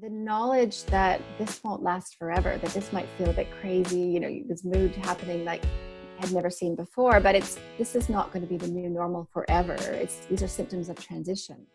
the knowledge that this won't last forever, that this might feel a bit crazy, you know, this mood happening like I'd never seen before, but it's this is not going to be the new normal forever. It's these are symptoms of transition.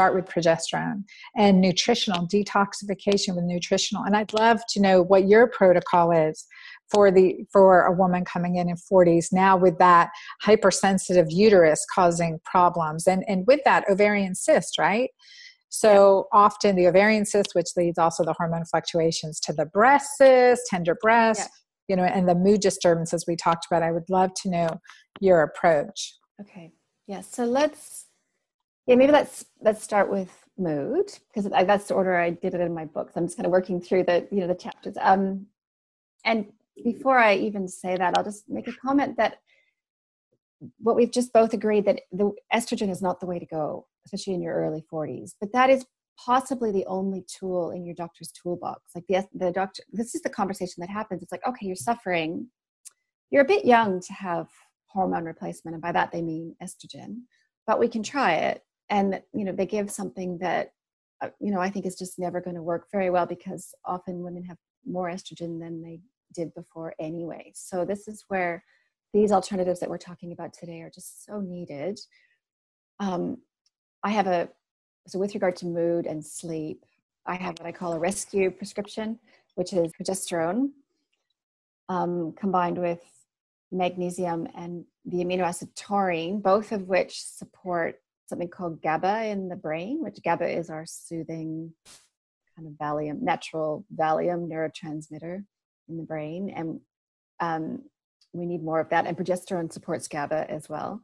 Start with progesterone and nutritional detoxification with nutritional. And i'd love to know what your protocol is for the for a woman coming in in 40s now with that hypersensitive uterus causing problems. And and with that ovarian cyst right? So often the ovarian cyst which leads also the hormone fluctuations to the breast cyst tender breast yeah. you know and the mood disturbances we talked about i would love to know your approach. Okay. Yeah so let's yeah maybe let's let's start with mood because that's the order i did it in my books i'm just kind of working through the you know the chapters um and before I even say that, I'll just make a comment that what we've just both agreed that the estrogen is not the way to go, especially in your early 40s. But that is possibly the only tool in your doctor's toolbox. Like the the doctor, this is the conversation that happens. It's like, okay, you're suffering. You're a bit young to have hormone replacement, and by that they mean estrogen. But we can try it, and you know they give something that uh, you know I think is just never going to work very well because often women have more estrogen than they did before anyway. So this is where these alternatives that we're talking about today are just so needed. Um, I have a so with regard to mood and sleep, I have what I call a rescue prescription, which is progesterone um, combined with magnesium and the amino acid taurine, both of which support something called GABA in the brain, which GABA is our soothing kind of Valium, natural Valium neurotransmitter in the brain, and um, we need more of that. And progesterone supports GABA as well,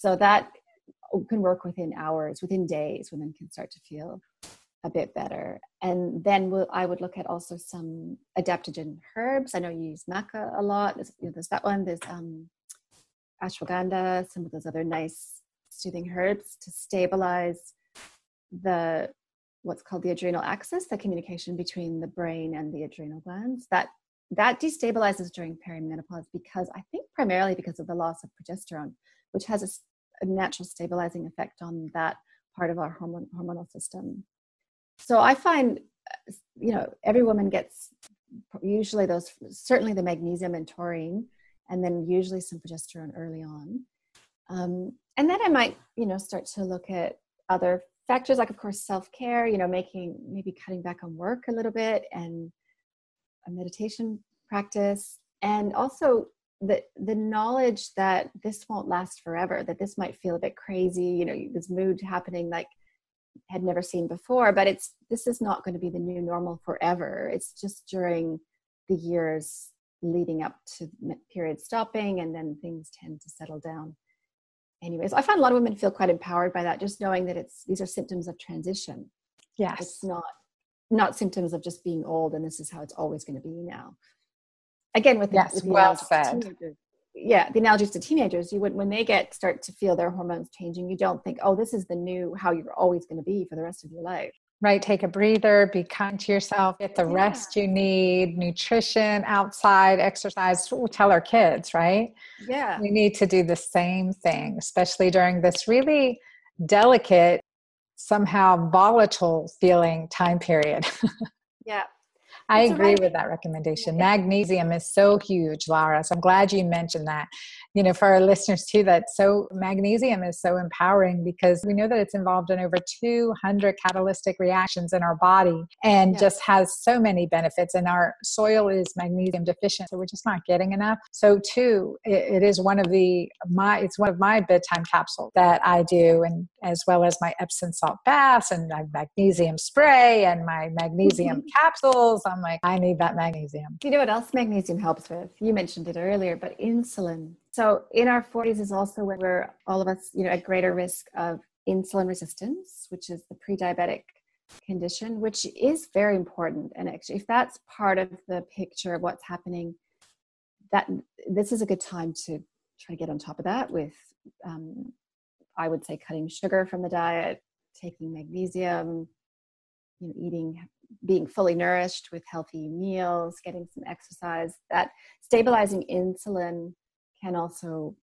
so that can work within hours, within days. Women can start to feel a bit better. And then we'll, I would look at also some adaptogen herbs. I know you use maca a lot. There's, you know, there's that one. There's um, ashwagandha. Some of those other nice soothing herbs to stabilize the what's called the adrenal axis, the communication between the brain and the adrenal glands. That that destabilizes during perimenopause because I think primarily because of the loss of progesterone, which has a, a natural stabilizing effect on that part of our hormone, hormonal system. So I find, you know, every woman gets usually those, certainly the magnesium and taurine, and then usually some progesterone early on. Um, and then I might, you know, start to look at other factors like, of course, self care, you know, making maybe cutting back on work a little bit and a meditation practice. And also the the knowledge that this won't last forever that this might feel a bit crazy you know this mood happening like had never seen before but it's this is not going to be the new normal forever. It's just during the years leading up to period stopping and then things tend to settle down anyways i find a lot of women feel quite empowered by that just knowing that it's these are symptoms of transition. Yes. It's not not symptoms of just being old and this is how it's always going to be now. Again with, yes, with the well said. yeah the analogies to teenagers you would when they get start to feel their hormones changing you don't think oh this is the new how you're always going to be for the rest of your life right take a breather be kind to yourself get the yeah. rest you need nutrition outside exercise we'll tell our kids right yeah we need to do the same thing especially during this really delicate somehow volatile feeling time period. yeah. I agree with that recommendation. Magnesium is so huge, Lara. So I'm glad you mentioned that you know, for our listeners too, that so magnesium is so empowering because we know that it's involved in over 200 catalytic reactions in our body and just has so many benefits. And our soil is magnesium deficient, so we're just not getting enough. So, too, it, it is one of the my it's one of my bedtime capsules that I do, and as well as my Epsom salt baths and my magnesium spray and my magnesium capsules. I'm like, I need that magnesium. You know what else magnesium helps with? You mentioned it earlier, but insulin so in our 40s is also when we're all of us, you know, at greater risk of insulin resistance, which is the pre-diabetic condition, which is very important. And actually, if that's part of the picture of what's happening, that this is a good time to try to get on top of that with, um, I would say, cutting sugar from the diet, taking magnesium, you know, eating, being fully nourished with healthy meals, getting some exercise. That stabilizing insulin can also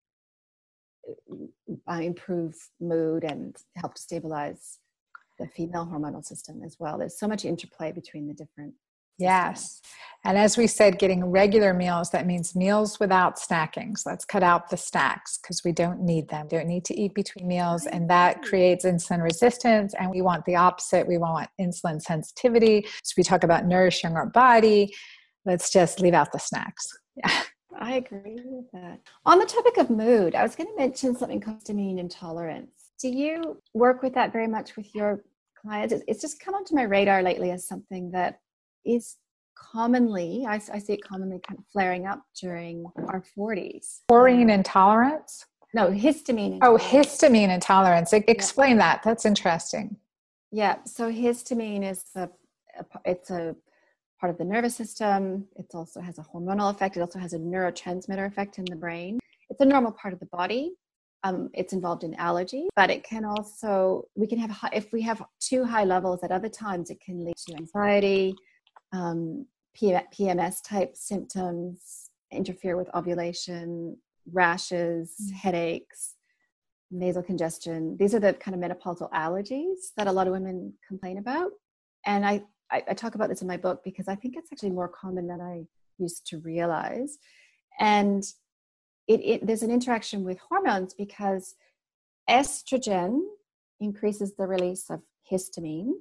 uh, improve mood and help stabilize the female hormonal system as well. There's so much interplay between the different Yes. And as we said, getting regular meals, that means meals without snacking. So let's cut out the snacks because we don't need them. Don't need to eat between meals. And that creates insulin resistance. And we want the opposite. We want insulin sensitivity. So we talk about nourishing our body. Let's just leave out the snacks. Yeah. I agree with that. On the topic of mood, I was going to mention something called histamine intolerance. Do you work with that very much with your clients? It's just come onto my radar lately as something that is commonly, I, I see it commonly kind of flaring up during our 40s. Taurine intolerance? No, histamine. Oh, histamine intolerance. Explain yeah. that. That's interesting. Yeah. So histamine is a, it's a part of the nervous system. It also has a hormonal effect. It also has a neurotransmitter effect in the brain. It's a normal part of the body. Um, it's involved in allergy, but it can also we can have if we have too high levels at other times, it can lead to anxiety, um, PMS type symptoms, interfere with ovulation, rashes, mm-hmm. headaches, nasal congestion. These are the kind of menopausal allergies that a lot of women complain about. And I, I, I talk about this in my book because I think it's actually more common than I used to realize. And it, it, there's an interaction with hormones because estrogen increases the release of histamine,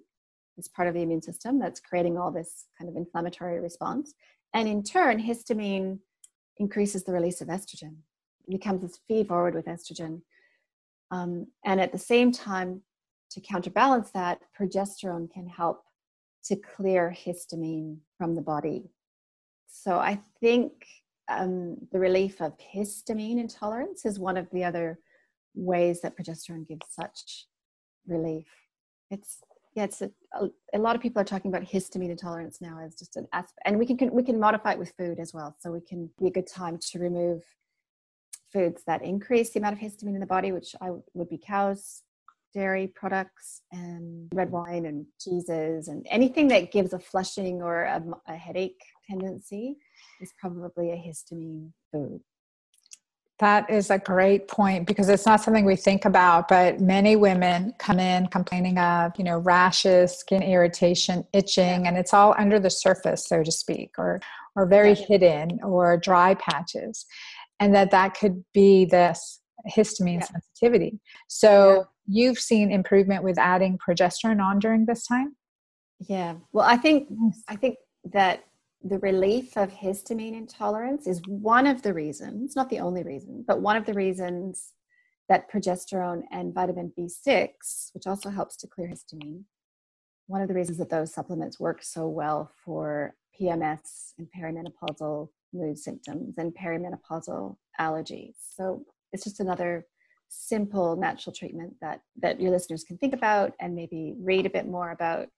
is part of the immune system that's creating all this kind of inflammatory response. And in turn, histamine increases the release of estrogen. It becomes this feed forward with estrogen. Um, and at the same time, to counterbalance that, progesterone can help to clear histamine from the body. So I think um, the relief of histamine intolerance is one of the other ways that progesterone gives such relief. It's yeah, it's a, a, lot of people are talking about histamine intolerance now as just an aspect, and we can, can we can modify it with food as well. So we can be a good time to remove foods that increase the amount of histamine in the body, which I would be cows, dairy products, and red wine and cheeses, and anything that gives a flushing or a, a headache tendency is probably a histamine food. That is a great point because it's not something we think about, but many women come in complaining of, you know, rashes, skin irritation, itching, and it's all under the surface, so to speak, or or very hidden or dry patches. And that that could be this histamine yeah. sensitivity. So yeah. you've seen improvement with adding progesterone on during this time? Yeah. Well, I think I think that the relief of histamine intolerance is one of the reasons, not the only reason, but one of the reasons that progesterone and vitamin B6, which also helps to clear histamine, one of the reasons that those supplements work so well for PMS and perimenopausal mood symptoms and perimenopausal allergies. So it's just another simple natural treatment that that your listeners can think about and maybe read a bit more about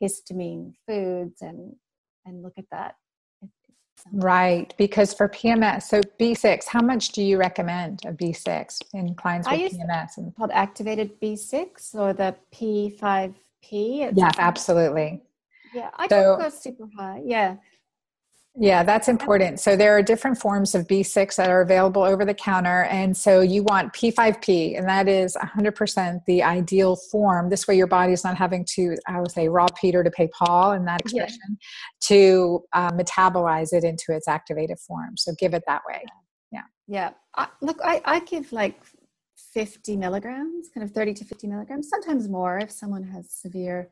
histamine foods and and look at that. Right, because for PMS, so B6, how much do you recommend of B6 in clients with PMS? And called activated B6 or the P5P. yeah, absolutely. Yeah, I so, don't go super high. Yeah, yeah, that's important. So there are different forms of B6 that are available over the counter. And so you want P5P, and that is 100% the ideal form. This way your body is not having to, I would say, rob Peter to pay Paul in that expression, yeah. to uh, metabolize it into its activated form. So give it that way. Yeah. Yeah. I, look, I, I give like 50 milligrams, kind of 30 to 50 milligrams, sometimes more if someone has severe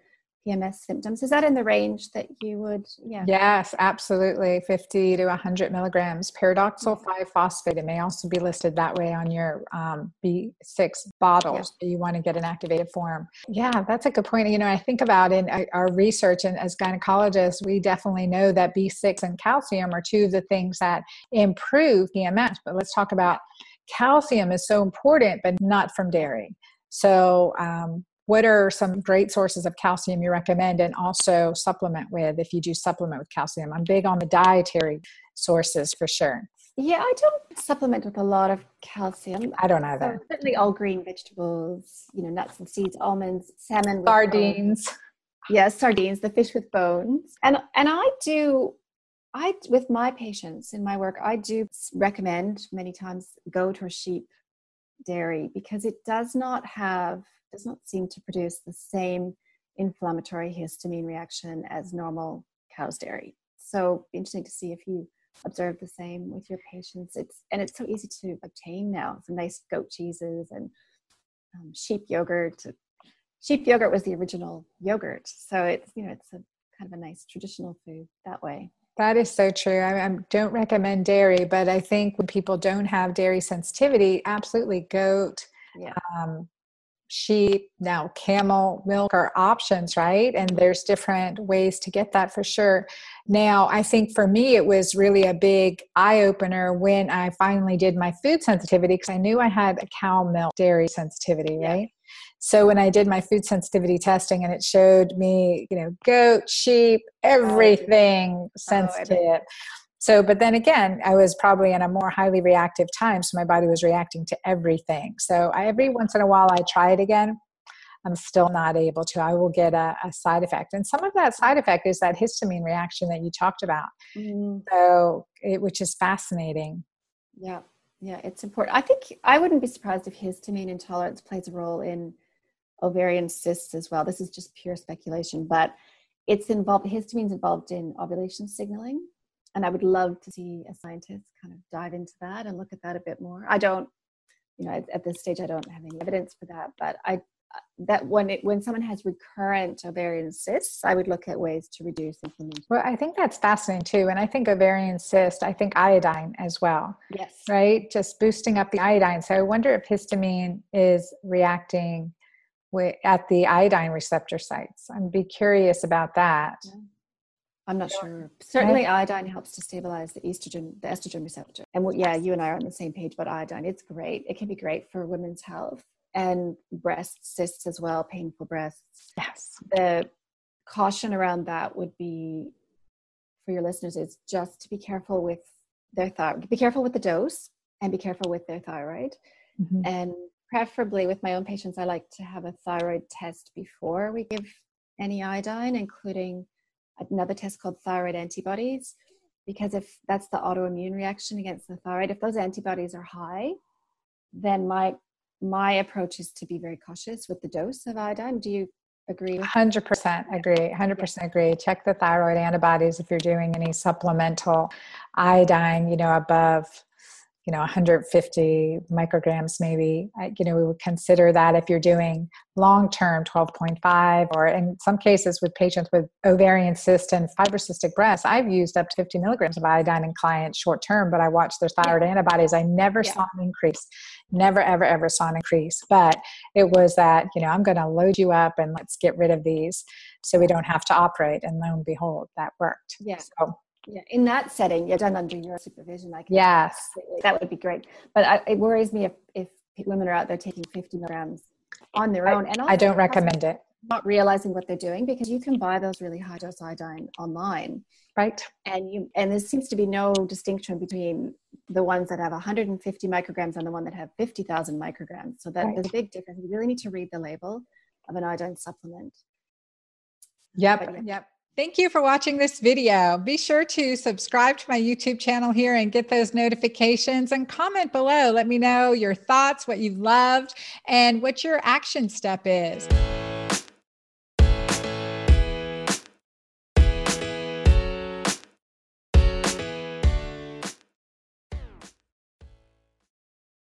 PMS symptoms. Is that in the range that you would? Yeah. Yes, absolutely. 50 to 100 milligrams. Pyridoxal 5 phosphate. It may also be listed that way on your um, B6 bottles. Yeah. You want to get an activated form. Yeah, that's a good point. You know, I think about in uh, our research and as gynecologists, we definitely know that B6 and calcium are two of the things that improve PMS. But let's talk about calcium is so important, but not from dairy. So, um, what are some great sources of calcium you recommend and also supplement with if you do supplement with calcium? I'm big on the dietary sources for sure. Yeah i don't supplement with a lot of calcium. I don't either. so certainly all green vegetables you know nuts and seeds almonds salmon sardines. yes yeah, sardines the fish with bones. And and i do i with my patients in my work i do recommend many times goat or sheep dairy because it does not have does not seem to produce the same inflammatory histamine reaction as normal cow's dairy. So interesting to see if you observe the same with your patients. It's and it's so easy to obtain now. Some nice goat cheeses and um, sheep yogurt. Sheep yogurt was the original yogurt, so it's you know it's a kind of a nice traditional food that way. That is so true. I, I, don't recommend dairy, but I think when people don't have dairy sensitivity, absolutely goat, yeah. um, sheep, now camel milk are options, right? And there's different ways to get that for sure. Now, I think for me, it was really a big eye opener when I finally did my food sensitivity because I knew I had a cow milk dairy sensitivity, right? So when I did my food sensitivity testing and it showed me, you know, goat, sheep, everything oh, sensitive. So, but then again, I was probably in a more highly reactive time. So my body was reacting to everything. So I, every once in a while, I try it again. I'm still not able to. I will get a, a, side effect. And some of that side effect is that histamine reaction that you talked about. Mm. So, it, which is fascinating. Yeah. Yeah. It's important. I think I wouldn't be surprised if histamine intolerance plays a role in ovarian cysts as well. This is just pure speculation, but it's involved, histamine's involved in ovulation signaling and I would love to see a scientist kind of dive into that and look at that a bit more. I don't, you know, at, at this stage, I don't have any evidence for that, but I uh, that when it when someone has recurrent ovarian cysts, I would look at ways to reduce inflammation. Well, I think that's fascinating too, and I think ovarian cyst, I think iodine as well. Yes. Right, just boosting up the iodine. So I wonder if histamine is reacting with, at the iodine receptor sites. I'd be curious about that. Yeah. I'm not sure. Certainly, iodine helps to stabilize the estrogen, the estrogen receptor. And yeah, you and I are on the same page about iodine. It's great. It can be great for women's health and breast cysts as well, painful breasts. Yes. The caution around that would be for your listeners is just to be careful with their thyroid. Be careful with the dose and be careful with their thyroid. Mm-hmm. And preferably with my own patients, I like to have a thyroid test before we give any iodine, including another test called thyroid antibodies because if that's the autoimmune reaction against the thyroid if those antibodies are high then my my approach is to be very cautious with the dose of iodine. Do you agree 100% agree 100% agree. Check the thyroid antibodies if you're doing any supplemental iodine you know above you know 150 micrograms maybe you know we would consider that if you're doing long term 12.5 or in some cases with patients with ovarian cyst and fibrocystic breasts i've used up to 50 milligrams of iodine in clients short term but i watched their thyroid yeah. antibodies. I never yeah. saw an increase. Never ever ever saw an increase. But it was that you know i'm going to load you up and let's get rid of these so we don't have to operate. And lo and behold that worked. Yeah. So yeah in that setting you're done under your supervision like yes. that would be great. But I, it worries me if if women are out there taking 50 milligrams on their own and i don't recommend it. not realizing what they're doing because you can buy those really high dose iodine online. Right. And you and there seems to be no distinction between the ones that have 150 micrograms and the one that have 50,000 micrograms. So that right. there's a big difference. You really need to read the label of an iodine supplement. Yep yeah. yep Thank you for watching this video. Be sure to subscribe to my YouTube channel here and get those notifications and comment below. Let me know your thoughts, what you loved, and what your action step is.